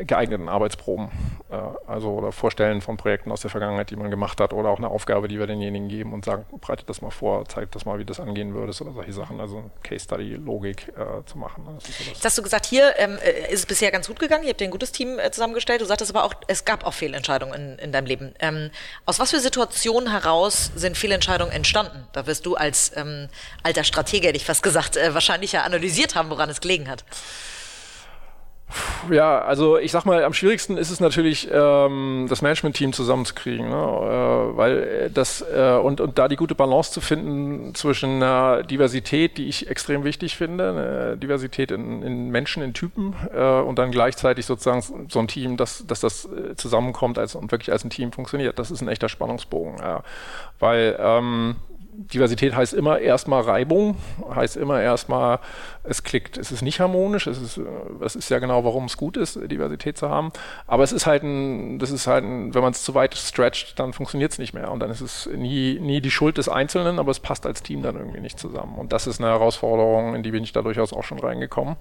geeigneten Arbeitsproben, äh, also oder Vorstellen von Projekten aus der Vergangenheit, die man gemacht hat, oder auch eine Aufgabe, die wir denjenigen geben und sagen, breitet das mal vor, zeigt das mal, wie das angehen würdest oder solche Sachen. Also Case Study, Logik äh, zu machen. so das. Jetzt hast du gesagt, hier ähm, äh, ist es bisher ganz gut gegangen, ihr habt ein gutes Team äh, zusammengestellt. Du sagtest aber auch, es gab auch Fehlentscheidungen in, in deinem Leben. Ähm, aus was für Situationen heraus sind Fehlentscheidungen entstanden? Da wirst du als ähm, alter Stratege, hätte ich fast gesagt, äh, wahrscheinlich ja analysiert haben, woran es gelegen hat. Ja, also ich sag mal, am schwierigsten ist es natürlich, ähm, das Management-Team zusammenzukriegen, ne? äh, weil äh, das äh, und, und da die gute Balance zu finden zwischen einer Diversität, die ich extrem wichtig finde, eine Diversität in, in Menschen, in Typen äh, und dann gleichzeitig sozusagen so ein Team, dass, dass das äh, zusammenkommt als, und wirklich als ein Team funktioniert. Das ist ein echter Spannungsbogen, ja. weil ähm, Diversität heißt immer erstmal Reibung, heißt immer erstmal, es klickt, es ist nicht harmonisch, es ist, äh, das ist ja genau, warum es gut ist, Diversität zu haben. Aber es ist halt ein, das ist halt ein, wenn man es zu weit stretcht, dann funktioniert es nicht mehr. Und dann ist es nie, nie die Schuld des Einzelnen, aber es passt als Team dann irgendwie nicht zusammen. Und das ist eine Herausforderung, in die bin ich da durchaus auch schon reingekommen.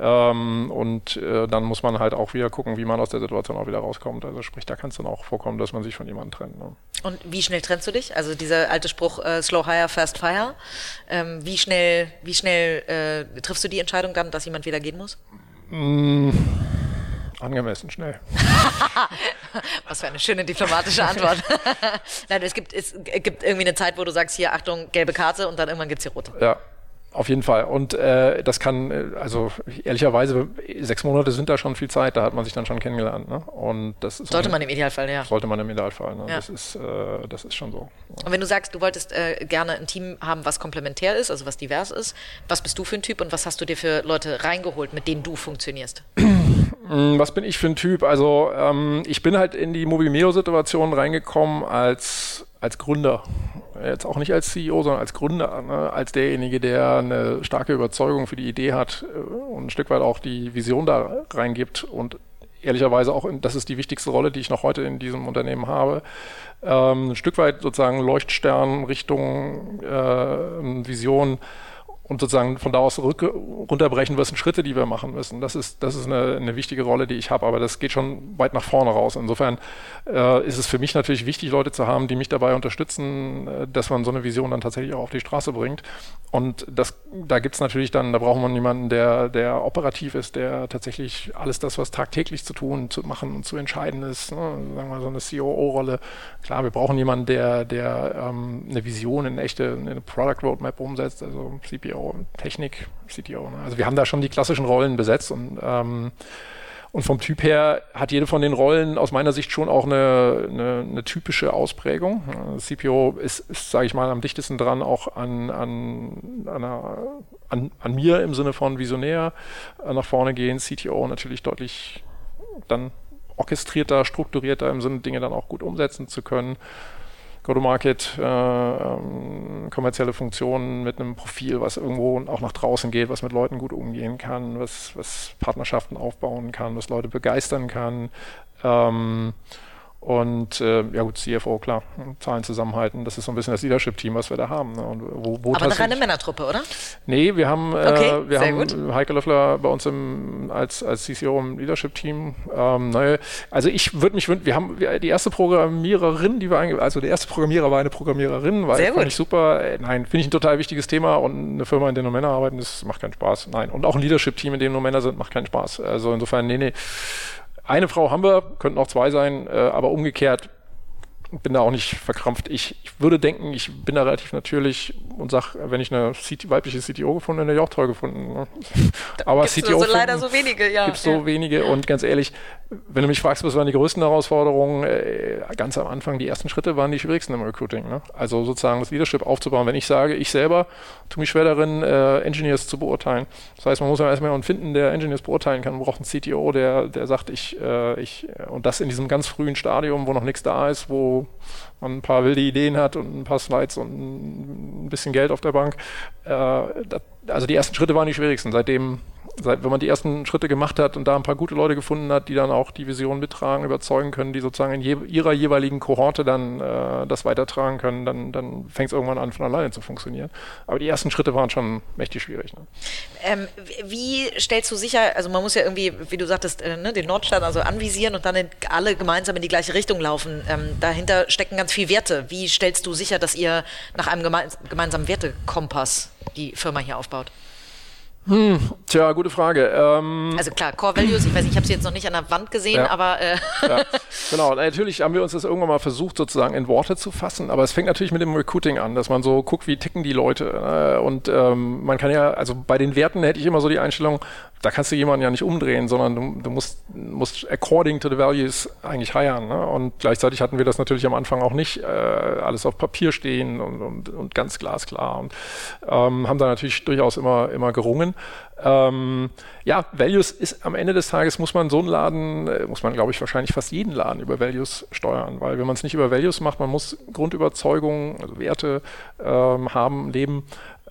Ähm, und äh, dann muss man halt auch wieder gucken, wie man aus der Situation auch wieder rauskommt. Also sprich, da kann es dann auch vorkommen, dass man sich von jemandem trennt. Ne? Und wie schnell trennst du dich? Also dieser alte Spruch äh, Slow Hire, Fast Fire. Ähm, wie schnell, wie schnell äh, triffst du die Entscheidung dann, dass jemand wieder gehen muss? Angemessen schnell. [laughs] Was für eine schöne diplomatische Antwort. [laughs] Nein, es gibt, es gibt irgendwie eine Zeit, wo du sagst, hier, Achtung, gelbe Karte und dann irgendwann gibt's hier rote. Ja. Auf jeden Fall. Und äh, das kann, äh, also ehrlicherweise, sechs Monate sind da schon viel Zeit, da hat man sich dann schon kennengelernt. Ne? Und das ist sollte man im Idealfall, ja. Sollte man im Idealfall. Ne? Ja. Das, ist, äh, das ist schon so. Ja. Und wenn du sagst, du wolltest äh, gerne ein Team haben, was komplementär ist, also was divers ist, was bist du für ein Typ und was hast du dir für Leute reingeholt, mit denen du funktionierst? [clears throat] Mm, was bin ich für ein Typ? Also ähm, ich bin halt in die Mobimeo-Situation reingekommen als, als Gründer jetzt auch nicht als CEO, sondern als Gründer, ne? als derjenige, der eine starke Überzeugung für die Idee hat äh, und ein Stück weit auch die Vision da reingibt und ehrlicherweise auch, das ist die wichtigste Rolle, die ich noch heute in diesem Unternehmen habe, ähm, ein Stück weit sozusagen Leuchtstern Richtung äh, Vision und sozusagen von da aus zurück, runterbrechen, was sind Schritte, die wir machen müssen. Das ist, das ist eine, eine wichtige Rolle, die ich habe, aber das geht schon weit nach vorne raus. Insofern äh, ist es für mich natürlich wichtig, Leute zu haben, die mich dabei unterstützen, äh, dass man so eine Vision dann tatsächlich auch auf die Straße bringt. Und das, da gibt es natürlich dann, da braucht man jemanden, der, der operativ ist, der tatsächlich alles das, was tagtäglich zu tun, zu machen und zu entscheiden ist, ne? sagen wir mal so eine COO-Rolle. Klar, wir brauchen jemanden, der, der ähm, eine Vision in echte eine Product Roadmap umsetzt, also CPO Technik, CTO. Ne? Also wir haben da schon die klassischen Rollen besetzt und ähm, und vom Typ her hat jede von den Rollen aus meiner Sicht schon auch eine, eine, eine typische Ausprägung. CPO ist, ist sage ich mal, am dichtesten dran auch an, an, einer, an, an mir im Sinne von Visionär nach vorne gehen. CTO natürlich deutlich dann orchestrierter, strukturierter im Sinne, Dinge dann auch gut umsetzen zu können. Go-to-Market, äh, ähm, kommerzielle Funktionen mit einem Profil, was irgendwo auch nach draußen geht, was mit Leuten gut umgehen kann, was, was Partnerschaften aufbauen kann, was Leute begeistern kann. Ähm, und äh, ja gut, CFO, klar, Zahlen zusammenhalten, das ist so ein bisschen das Leadership-Team, was wir da haben. Ne? Und wo, wo Aber eine reine Männertruppe, oder? Nee, wir haben, äh, okay, äh, wir haben gut. Heike Löffler bei uns im, als, als CCO im Leadership-Team. Ähm, naja, also ich würde mich wünschen, wir haben die erste Programmiererin, die wir einge also der erste Programmierer war eine Programmiererin, war Sehr fand ich super. Äh, nein, finde ich ein total wichtiges Thema und eine Firma, in der nur Männer arbeiten, das macht keinen Spaß. Nein, und auch ein Leadership-Team, in dem nur Männer sind, macht keinen Spaß. Also insofern, nee, nee. Eine Frau haben wir, könnten auch zwei sein, äh, aber umgekehrt bin da auch nicht verkrampft. Ich, ich, würde denken, ich bin da relativ natürlich und sage, wenn ich eine CT, weibliche CTO gefunden hätte, hätte ich auch toll gefunden. Ne? Aber gibt's CTO so leider so wenige, ja. Gibt es so ja. wenige und ganz ehrlich, wenn du mich fragst, was waren die größten Herausforderungen, äh, ganz am Anfang, die ersten Schritte waren die schwierigsten im Recruiting. Ne? Also sozusagen das Leadership aufzubauen. Wenn ich sage, ich selber tue mich schwer darin, äh, Engineers zu beurteilen. Das heißt, man muss ja erstmal jemanden finden, der Engineers beurteilen kann. Man braucht einen CTO, der, der sagt, ich, äh, ich, und das in diesem ganz frühen Stadium, wo noch nichts da ist, wo man ein paar wilde Ideen hat und ein paar Slides und ein bisschen Geld auf der Bank. Äh, das, also die ersten Schritte waren die schwierigsten. Seitdem seit, wenn man die ersten Schritte gemacht hat und da ein paar gute Leute gefunden hat, die dann auch die Vision mittragen, überzeugen können, die sozusagen in je, ihrer jeweiligen Kohorte dann äh, das weitertragen können, dann, dann fängt es irgendwann an, von alleine zu funktionieren. Aber die ersten Schritte waren schon mächtig schwierig. Ne? Ähm, wie stellst du sicher, also man muss ja irgendwie, wie du sagtest, äh, ne, den Nordstern also anvisieren und dann in, alle gemeinsam in die gleiche Richtung laufen. Ähm, dahinter stecken ganz viele Werte. Wie stellst du sicher, dass ihr nach einem geme gemeinsamen Wertekompass die Firma hier aufbaut? Hm, tja, gute Frage. Ähm, also klar, Core Values, ich weiß nicht, ich habe sie jetzt noch nicht an der Wand gesehen, ja, aber. Äh. Ja, [laughs] genau, natürlich haben wir uns das irgendwann mal versucht, sozusagen in Worte zu fassen, aber es fängt natürlich mit dem Recruiting an, dass man so guckt, wie ticken die Leute. Äh, und ähm, man kann ja, also bei den Werten hätte ich immer so die Einstellung, da kannst du jemanden ja nicht umdrehen, sondern du, du musst, musst according to the values eigentlich heiern. Ne? Und gleichzeitig hatten wir das natürlich am Anfang auch nicht äh, alles auf Papier stehen und, und, und ganz glasklar und ähm, haben da natürlich durchaus immer, immer gerungen. Ähm, ja, Values ist am Ende des Tages, muss man so einen Laden, äh, muss man glaube ich wahrscheinlich fast jeden Laden über Values steuern, weil wenn man es nicht über Values macht, man muss Grundüberzeugungen, also Werte ähm, haben, leben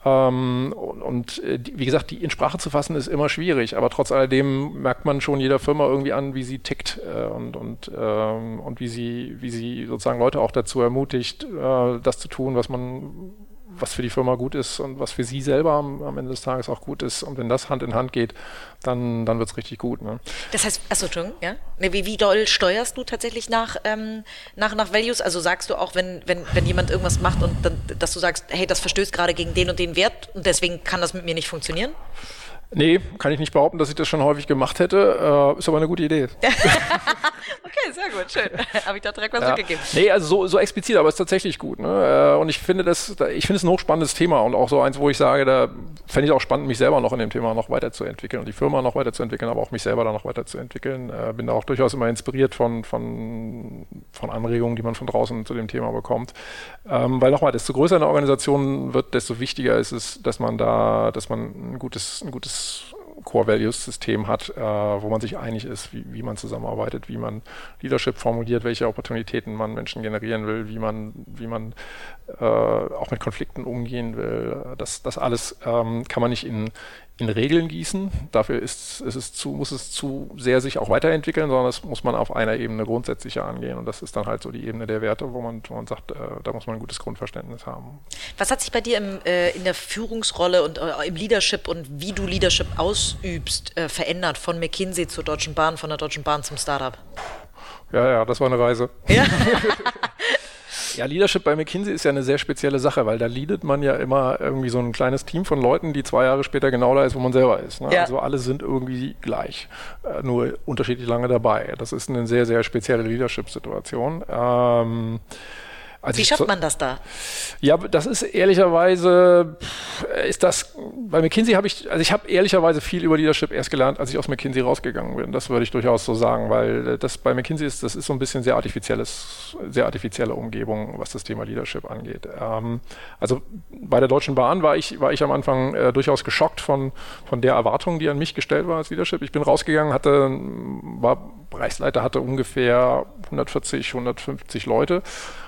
ähm, und, äh, wie gesagt, die in Sprache zu fassen ist immer schwierig, aber trotz alledem merkt man schon jeder Firma irgendwie an, wie sie tickt äh, und, und, ähm, und wie sie, wie sie sozusagen Leute auch dazu ermutigt, äh, das zu tun, was man was für die Firma gut ist und was für sie selber am, am Ende des Tages auch gut ist. Und wenn das Hand in Hand geht, dann, dann wird es richtig gut. Ne? Das heißt, achso, Entschuldigung, ja? Wie, wie doll steuerst du tatsächlich nach, ähm, nach, nach Values? Also sagst du auch, wenn, wenn, wenn jemand irgendwas macht und dann, dass du sagst, hey, das verstößt gerade gegen den und den Wert und deswegen kann das mit mir nicht funktionieren? Nee, kann ich nicht behaupten, dass ich das schon häufig gemacht hätte. Äh, ist aber eine gute Idee. [laughs] [laughs] okay, sehr gut, schön. [laughs] Habe ich da direkt was ja. zurückgegeben. Nee, also so, so explizit, aber es ist tatsächlich gut. Ne? Äh, und ich finde das, ich finde es ein hochspannendes Thema und auch so eins, wo ich sage, da fände ich auch spannend, mich selber noch in dem Thema noch weiterzuentwickeln und die Firma noch weiterzuentwickeln, aber auch mich selber da noch weiterzuentwickeln. Äh, bin da auch durchaus immer inspiriert von, von, von Anregungen, die man von draußen zu dem Thema bekommt. Ähm, weil nochmal, desto größer eine Organisation wird, desto wichtiger ist es, dass man da, dass man ein gutes, ein gutes Core-Values-System hat, äh, wo man sich einig ist, wie, wie man zusammenarbeitet, wie man Leadership formuliert, welche Opportunitäten man Menschen generieren will, wie man, wie man äh, auch mit Konflikten umgehen will. Das, das alles ähm, kann man nicht in, in Regeln gießen. Dafür ist, ist es zu, muss es zu sehr sich auch weiterentwickeln, sondern das muss man auf einer Ebene grundsätzlicher angehen. Und das ist dann halt so die Ebene der Werte, wo man, wo man sagt, äh, da muss man ein gutes Grundverständnis haben. Was hat sich bei dir im, äh, in der Führungsrolle und äh, im Leadership und wie du Leadership ausübst, äh, verändert von McKinsey zur Deutschen Bahn, von der Deutschen Bahn zum Startup? Ja, ja, das war eine Reise. Ja. [laughs] Ja, Leadership bei McKinsey ist ja eine sehr spezielle Sache, weil da leadet man ja immer irgendwie so ein kleines Team von Leuten, die zwei Jahre später genau da ist, wo man selber ist. Ne? Ja. Also alle sind irgendwie gleich, äh, nur unterschiedlich lange dabei. Das ist eine sehr, sehr spezielle Leadership-Situation. Ähm, also Wie schafft man das da? Ja, das ist ehrlicherweise, ist das, bei McKinsey habe ich, also ich habe ehrlicherweise viel über Leadership erst gelernt, als ich aus McKinsey rausgegangen bin. Das würde ich durchaus so sagen, weil das bei McKinsey ist, das ist so ein bisschen sehr artifizielles, sehr artifizielle Umgebung, was das Thema Leadership angeht. Ähm, also bei der Deutschen Bahn war ich, war ich am Anfang äh, durchaus geschockt von, von der Erwartung, die an mich gestellt war als Leadership. Ich bin rausgegangen, hatte, war Bereichsleiter, hatte ungefähr 140, 150 Leute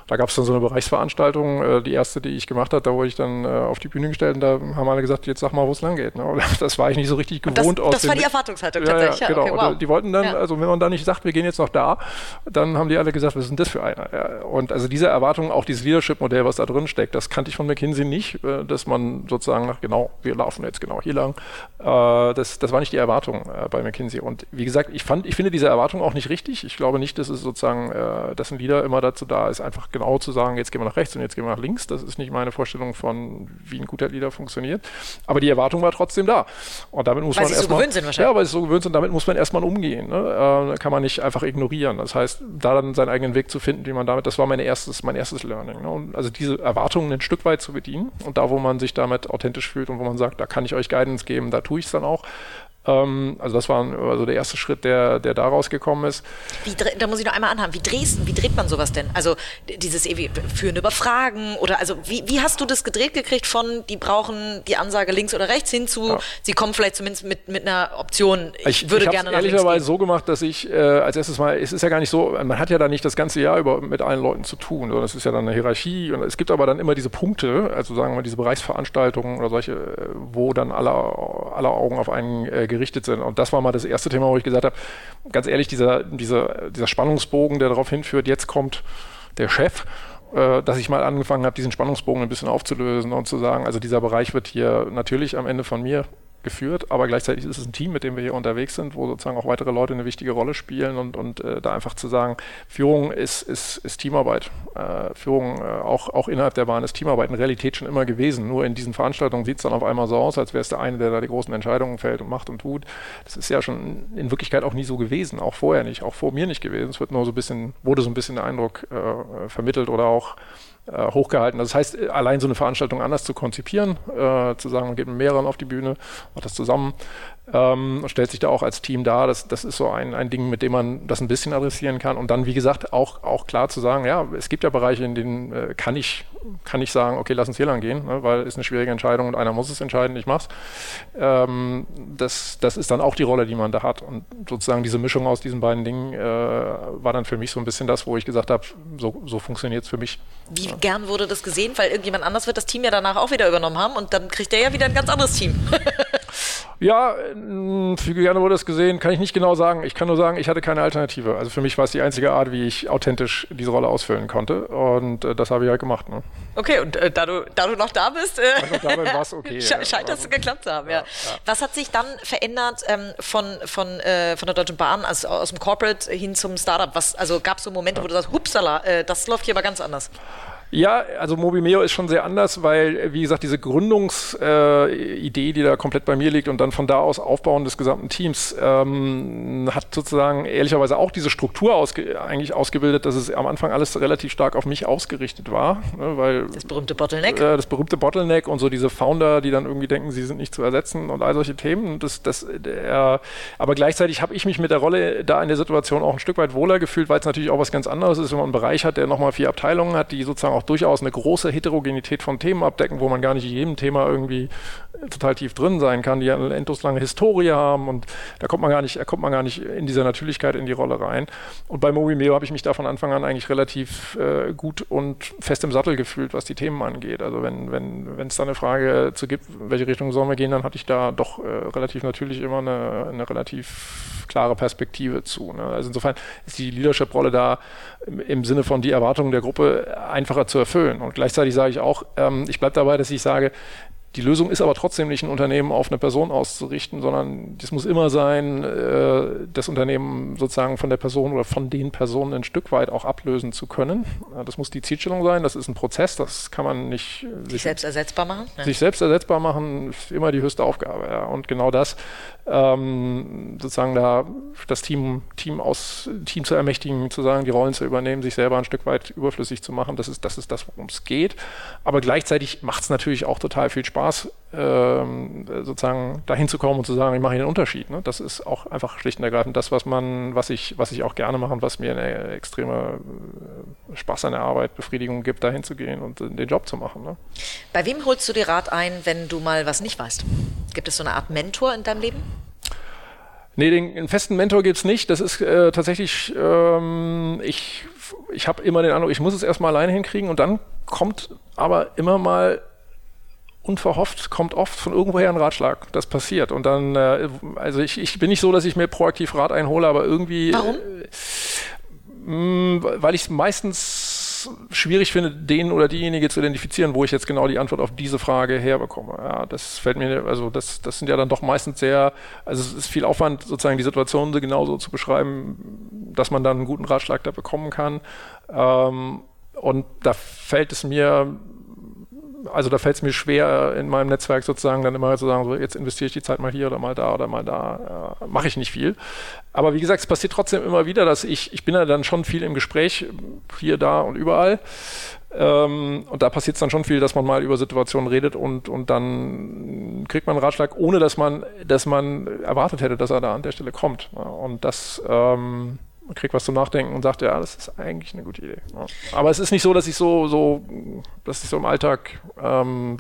da gab es dann so eine Bereichsveranstaltung, äh, die erste, die ich gemacht habe, da wurde ich dann äh, auf die Bühne gestellt und da haben alle gesagt, jetzt sag mal, wo es lang geht. Ne? [laughs] Das war ich nicht so richtig gewohnt das, aus. Das war die Erwartungshaltung tatsächlich. Ja, genau. Okay, wow. die wollten dann, ja. also wenn man da nicht sagt, wir gehen jetzt noch da, dann haben die alle gesagt, was ist denn das für einer? Und also diese Erwartung, auch dieses Leadership-Modell, was da drin steckt, das kannte ich von McKinsey nicht, äh, dass man sozusagen nach, genau, wir laufen jetzt genau hier lang. Das, das war nicht die Erwartung bei McKinsey. Und wie gesagt, ich fand, ich finde diese Erwartung auch nicht richtig. Ich glaube nicht, dass es sozusagen, dass ein Leader immer dazu da ist, einfach genau zu sagen, jetzt gehen wir nach rechts und jetzt gehen wir nach links. Das ist nicht meine Vorstellung von, wie ein guter Leader funktioniert. Aber die Erwartung war trotzdem da. Und damit muss weil man erstmal. So gewöhnt sind wahrscheinlich. Ja, weil sie so gewöhnt sind, damit muss man erstmal umgehen. Ne? Äh, kann man nicht einfach ignorieren. Das heißt, da dann seinen eigenen Weg zu finden, wie man damit, das war mein erstes, mein erstes Learning. Ne? Und also diese Erwartungen ein Stück weit zu bedienen und da, wo man sich damit authentisch fühlt und wo man sagt, da kann ich euch Guidance geben, da tue ich es dann auch. Ähm, also das war also der erste Schritt, der, der daraus gekommen ist. Wie, da muss ich noch einmal anhaben. Wie, drehst, wie dreht man sowas denn? Also dieses Führen über Fragen oder also wie, wie hast du das gedreht gekriegt von, die brauchen die Ansage links oder rechts hin zu, ja. sie kommen vielleicht zumindest mit, mit einer Option, ich, ich würde ich gerne nach ehrlicherweise so gemacht, dass ich äh, als erstes mal, es ist ja gar nicht so, man hat ja da nicht das ganze Jahr über mit allen Leuten zu tun, sondern es ist ja dann eine Hierarchie und es gibt aber dann immer diese Punkte, also sagen wir mal diese Bereichsveranstaltungen oder solche, wo dann alle, alle Augen auf einen äh, gerichtet sind. Und das war mal das erste Thema, wo ich gesagt habe, ganz ehrlich, dieser, dieser, dieser Spannungsbogen, der darauf hinführt, jetzt kommt der Chef, äh, dass ich mal angefangen habe, diesen Spannungsbogen ein bisschen aufzulösen und zu sagen, also dieser Bereich wird hier natürlich am Ende von mir geführt, aber gleichzeitig ist es ein Team, mit dem wir hier unterwegs sind, wo sozusagen auch weitere Leute eine wichtige Rolle spielen und, und äh, da einfach zu sagen, Führung ist, ist, ist Teamarbeit. Äh, Führung äh, auch, auch innerhalb der Bahn ist Teamarbeit in Realität schon immer gewesen. Nur in diesen Veranstaltungen sieht es dann auf einmal so aus, als wäre es der eine, der da die großen Entscheidungen fällt und macht und tut. Das ist ja schon in Wirklichkeit auch nie so gewesen, auch vorher nicht, auch vor mir nicht gewesen. Es wird nur so ein bisschen, wurde so ein bisschen der Eindruck äh, vermittelt oder auch äh, hochgehalten. Das heißt, äh, allein so eine Veranstaltung anders zu konzipieren, äh, zu sagen, man geht mit mehreren auf die Bühne, macht das zusammen, ähm, stellt sich da auch als Team dar. Das, das ist so ein, ein Ding, mit dem man das ein bisschen adressieren kann. Und dann, wie gesagt, auch, auch klar zu sagen, ja, es gibt ja Bereiche, in denen äh, kann, ich, kann ich sagen, okay, lass uns hier lang gehen, ne, weil es eine schwierige Entscheidung und einer muss es entscheiden, ich mach's. Ähm, das, das ist dann auch die Rolle, die man da hat. Und sozusagen diese Mischung aus diesen beiden Dingen äh, war dann für mich so ein bisschen das, wo ich gesagt habe, so, so funktioniert es für mich. Wie ja. gern wurde das gesehen? Weil irgendjemand anders wird das Team ja danach auch wieder übernommen haben und dann kriegt der ja wieder ein ganz anderes Team. [laughs] Ja, für gerne wurde es gesehen, kann ich nicht genau sagen. Ich kann nur sagen, ich hatte keine Alternative. Also für mich war es die einzige Art, wie ich authentisch diese Rolle ausfüllen konnte. Und äh, das habe ich halt gemacht. Ne? Okay, und äh, da, du, da du noch da bist, äh, es okay. [laughs] Sche scheint das geklappt zu haben, ja. ja. Was hat sich dann verändert ähm, von, von, äh, von der Deutschen Bahn, also aus dem Corporate hin zum Startup? Was, also gab es so Momente, wo du sagst, hupsala, äh, das läuft hier aber ganz anders? Ja, also Mobimeo ist schon sehr anders, weil, wie gesagt, diese Gründungsidee, äh, die da komplett bei mir liegt und dann von da aus Aufbauen des gesamten Teams, ähm, hat sozusagen ehrlicherweise auch diese Struktur ausge eigentlich ausgebildet, dass es am Anfang alles relativ stark auf mich ausgerichtet war. Ne, weil, das berühmte Bottleneck? Äh, das berühmte Bottleneck und so diese Founder, die dann irgendwie denken, sie sind nicht zu ersetzen und all solche Themen. Das, das, der, aber gleichzeitig habe ich mich mit der Rolle da in der Situation auch ein Stück weit wohler gefühlt, weil es natürlich auch was ganz anderes ist, wenn man einen Bereich hat, der nochmal vier Abteilungen hat, die sozusagen auch durchaus eine große Heterogenität von Themen abdecken, wo man gar nicht in jedem Thema irgendwie total tief drin sein kann, die eine endlos lange Historie haben und da kommt man gar nicht, da kommt man gar nicht in dieser Natürlichkeit in die Rolle rein. Und bei Mobimeo habe ich mich da von Anfang an eigentlich relativ äh, gut und fest im Sattel gefühlt, was die Themen angeht. Also wenn wenn wenn es da eine Frage zu gibt, welche Richtung sollen wir gehen, dann hatte ich da doch äh, relativ natürlich immer eine, eine relativ klare Perspektive zu. Ne? Also insofern ist die Leadership-Rolle da im, im, Sinne von die Erwartungen der Gruppe einfacher zu erfüllen. Und gleichzeitig sage ich auch, ähm, ich bleibe dabei, dass ich sage, die Lösung ist aber trotzdem nicht ein Unternehmen auf eine Person auszurichten, sondern es muss immer sein, äh, das Unternehmen sozusagen von der Person oder von den Personen ein Stück weit auch ablösen zu können. Das muss die Zielstellung sein, das ist ein Prozess, das kann man nicht äh, sich, sich selbst ersetzbar machen. Ja. Sich selbst ersetzbar machen ist immer die höchste Aufgabe. Ja. Und genau das, ähm, sozusagen da das Team, Team aus, Team zu ermächtigen, zu sagen, die Rollen zu übernehmen, sich selber ein Stück weit überflüssig zu machen, das ist das, ist das worum es geht. Aber gleichzeitig macht es natürlich auch total viel Spaß Spaß, ähm, sozusagen dahin zu kommen und zu sagen, ich mache hier einen Unterschied. Ne? Das ist auch einfach schlicht und ergreifend das, was man, was ich, was ich auch gerne mache und was mir eine extreme äh, Spaß an der Arbeit, Befriedigung gibt, dahin zu gehen und den Job zu machen. Ne? Bei wem holst du dir Rat ein, wenn du mal was nicht weißt? Gibt es so eine Art Mentor in deinem Leben? Nee, den, den festen Mentor gibt es nicht. Das ist äh, tatsächlich, ähm, ich, ich habe immer den Eindruck, ich muss es erstmal alleine hinkriegen und dann kommt aber immer mal unverhofft kommt oft von irgendwoher ein Ratschlag. Das passiert. Und dann, äh, also ich, ich bin nicht so, dass ich mir proaktiv Rat einhole, aber irgendwie. Warum? Äh, mh, weil ich es meistens schwierig finde, den oder diejenige zu identifizieren, wo ich jetzt genau die Antwort auf diese Frage herbekomme. Ja, das fällt mir, also das, das sind ja dann doch meistens sehr, also es ist viel Aufwand, sozusagen die Situation genauso zu beschreiben, dass man dann einen guten Ratschlag da bekommen kann. Ähm, und da fällt es mir also da fällt es mir schwer, in meinem Netzwerk sozusagen dann immer zu sagen, so jetzt investiere ich die Zeit mal hier oder mal da oder mal da. Äh, Mache ich nicht viel. Aber wie gesagt, es passiert trotzdem immer wieder, dass ich, ich bin ja dann schon viel im Gespräch, hier, da und überall. Ähm, und da passiert es dann schon viel, dass man mal über Situationen redet und, und dann kriegt man einen Ratschlag, ohne dass man, dass man erwartet hätte, dass er da an der Stelle kommt. Und das ähm, man kriegt was zum Nachdenken und sagt, ja, das ist eigentlich eine gute Idee. Ja. Aber es ist nicht so, dass ich so, so, dass ich so im Alltag ähm,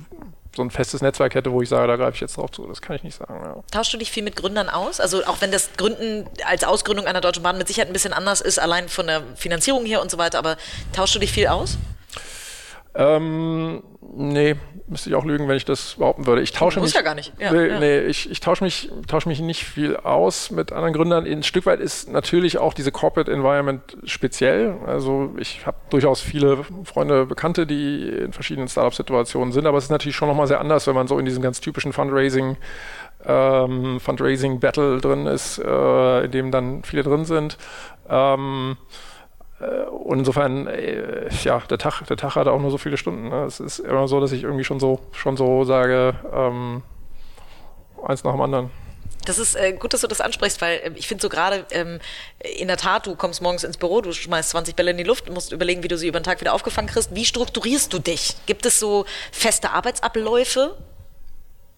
so ein festes Netzwerk hätte, wo ich sage, da greife ich jetzt drauf zu. Das kann ich nicht sagen. Ja. Tauschst du dich viel mit Gründern aus? Also auch wenn das Gründen als Ausgründung einer Deutschen Bahn mit Sicherheit ein bisschen anders ist, allein von der Finanzierung her und so weiter, aber tauschst du dich viel aus? Ähm, nee, müsste ich auch lügen, wenn ich das behaupten würde. Ich tausche mich. ja gar nicht. Ja, nee, ja. nee, ich, ich tausche mich, tausche mich nicht viel aus mit anderen Gründern. Ein Stück weit ist natürlich auch diese Corporate Environment speziell. Also ich habe durchaus viele Freunde, Bekannte, die in verschiedenen Startup-Situationen sind, aber es ist natürlich schon nochmal sehr anders, wenn man so in diesem ganz typischen Fundraising ähm, Fundraising-Battle drin ist, äh, in dem dann viele drin sind. Ähm, äh, und insofern, äh, ja, der Tag, der Tag hat auch nur so viele Stunden. Ne? Es ist immer so, dass ich irgendwie schon so, schon so sage, ähm, eins nach dem anderen. Das ist äh, gut, dass du das ansprichst, weil äh, ich finde so gerade ähm, in der Tat, du kommst morgens ins Büro, du schmeißt 20 Bälle in die Luft, musst überlegen, wie du sie über den Tag wieder aufgefangen kriegst. Wie strukturierst du dich? Gibt es so feste Arbeitsabläufe?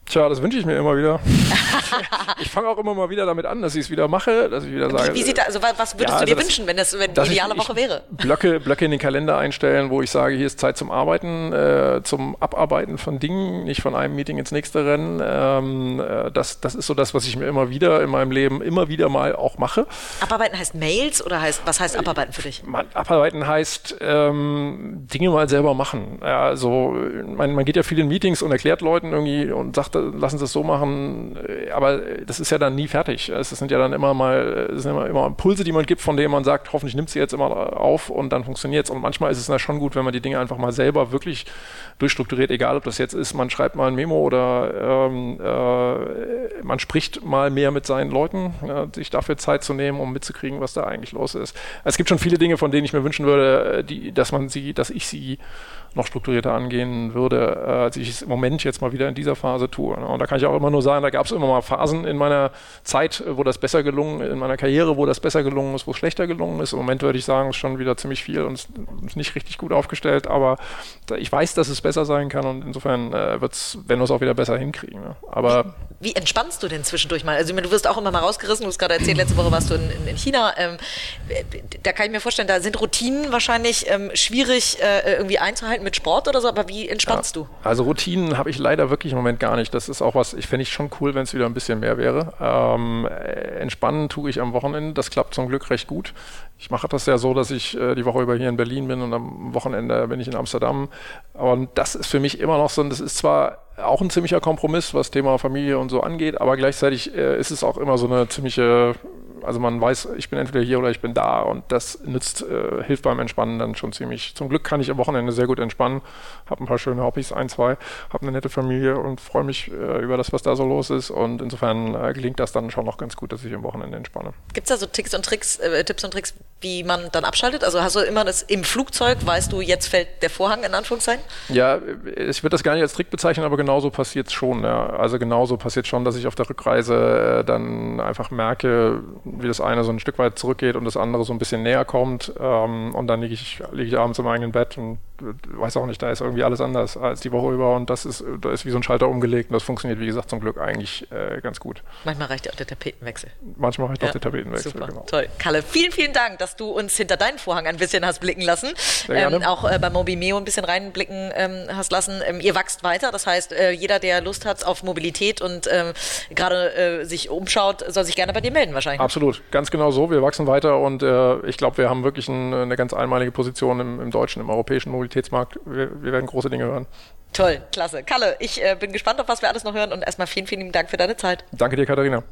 Tja, das wünsche ich mir immer wieder. [laughs] ich fange auch immer mal wieder damit an, dass ich es wieder mache, dass ich wieder sage. Wie, wie sieht da, also was würdest ja, also du dir das, wünschen, wenn das wenn die ideale ich, Woche wäre? Blöcke, Blöcke in den Kalender einstellen, wo ich sage, hier ist Zeit zum Arbeiten, äh, zum Abarbeiten von Dingen, nicht von einem Meeting ins nächste rennen. Ähm, äh, das, das ist so das, was ich mir immer wieder in meinem Leben immer wieder mal auch mache. Abarbeiten heißt Mails oder heißt was heißt Abarbeiten für dich? Man, abarbeiten heißt ähm, Dinge mal selber machen. Also man, man geht ja viel in Meetings und erklärt Leuten irgendwie und sagt lassen Sie es so machen, äh, aber das ist ja dann nie fertig. Es sind ja dann immer mal, sind immer, immer Impulse, die man gibt, von denen man sagt, hoffentlich nimmt sie jetzt immer auf und dann funktioniert es. Und manchmal ist es dann schon gut, wenn man die Dinge einfach mal selber wirklich durchstrukturiert, egal ob das jetzt ist, man schreibt mal ein Memo oder ähm, äh, man spricht mal mehr mit seinen Leuten, ja, sich dafür Zeit zu nehmen, um mitzukriegen, was da eigentlich los ist. Es gibt schon viele Dinge, von denen ich mir wünschen würde, die, dass man sie, dass ich sie noch strukturierter angehen würde, äh, als ich es im Moment jetzt mal wieder in dieser Phase tue. Ne? Und da kann ich auch immer nur sagen, da gab es immer mal Phasen in meiner Zeit, wo das besser gelungen, in meiner Karriere, wo das besser gelungen ist, wo es schlechter gelungen ist. Im Moment würde ich sagen, ist schon wieder ziemlich viel und ist nicht richtig gut aufgestellt, aber ich weiß, dass es besser sein kann und insofern äh, wird es, wenn wir es auch wieder besser hinkriegen. Ne? Aber wie, wie, entspannst du denn zwischendurch mal? Also du wirst auch immer mal rausgerissen, du hast gerade erzählt, letzte Woche warst du in, in, in China. Ähm, da kann ich mir vorstellen, da sind Routinen wahrscheinlich ähm, schwierig äh, irgendwie einzuhalten mit Sport oder so, aber wie entspannst ja. du? Also Routinen habe ich leider wirklich im Moment gar nicht. Das ist auch was, ich fände ich schon cool, wenn es wieder ein bisschen mehr wäre. Ähm, entspannen tue ich am Wochenende, das klappt zum Glück recht gut. Ich mache das ja so, dass ich äh, die Woche über hier in Berlin bin und am Wochenende bin ich in Amsterdam. Und das ist für mich immer noch so, das ist zwar auch ein ziemlicher Kompromiss, was Thema Familie und so angeht, aber gleichzeitig äh, ist es auch immer so eine ziemliche also man weiß, ich bin entweder hier oder ich bin da und das nützt, äh, hilft beim Entspannen dann schon ziemlich. Zum Glück kann ich am Wochenende sehr gut entspannen, habe ein paar schöne Hobbys, ein, zwei, habe eine nette Familie und freue mich äh, über das, was da so los ist und insofern äh, gelingt das dann schon noch ganz gut, dass ich am Wochenende entspanne. Gibt es da so Tipps und Tricks, äh, Tipps und Tricks, wie man dann abschaltet? Also hast du immer das im Flugzeug, weißt du, jetzt fällt der Vorhang in Anführungszeichen? Ja, ich würde das gar nicht als Trick bezeichnen, aber genauso passiert es schon. Ja. Also genauso passiert schon, dass ich auf der Rückreise äh, dann einfach merke, wie das eine so ein Stück weit zurückgeht und das andere so ein bisschen näher kommt. Ähm, und dann liege ich, lieg ich abends im eigenen Bett und weiß auch nicht, da ist irgendwie alles anders als die Woche über und das ist, da ist wie so ein Schalter umgelegt und das funktioniert, wie gesagt, zum Glück eigentlich äh, ganz gut. Manchmal reicht ja auch der Tapetenwechsel. Manchmal reicht ja, auch der Tapetenwechsel, super, genau. Toll. Kalle, vielen, vielen Dank, dass du uns hinter deinen Vorhang ein bisschen hast blicken lassen. Ähm, auch äh, bei Mobimeo ein bisschen reinblicken ähm, hast lassen. Ähm, ihr wächst weiter, das heißt, äh, jeder, der Lust hat auf Mobilität und ähm, gerade äh, sich umschaut, soll sich gerne bei dir melden wahrscheinlich. Absolut, ganz genau so. Wir wachsen weiter und äh, ich glaube, wir haben wirklich ein, eine ganz einmalige Position im, im deutschen, im europäischen Mobilitätsmarkt Mobilitätsmarkt. Wir, wir werden große Dinge hören. Toll, klasse. Kalle, ich äh, bin gespannt, auf was wir alles noch hören und erstmal vielen, vielen Dank für deine Zeit. Danke dir, Katharina.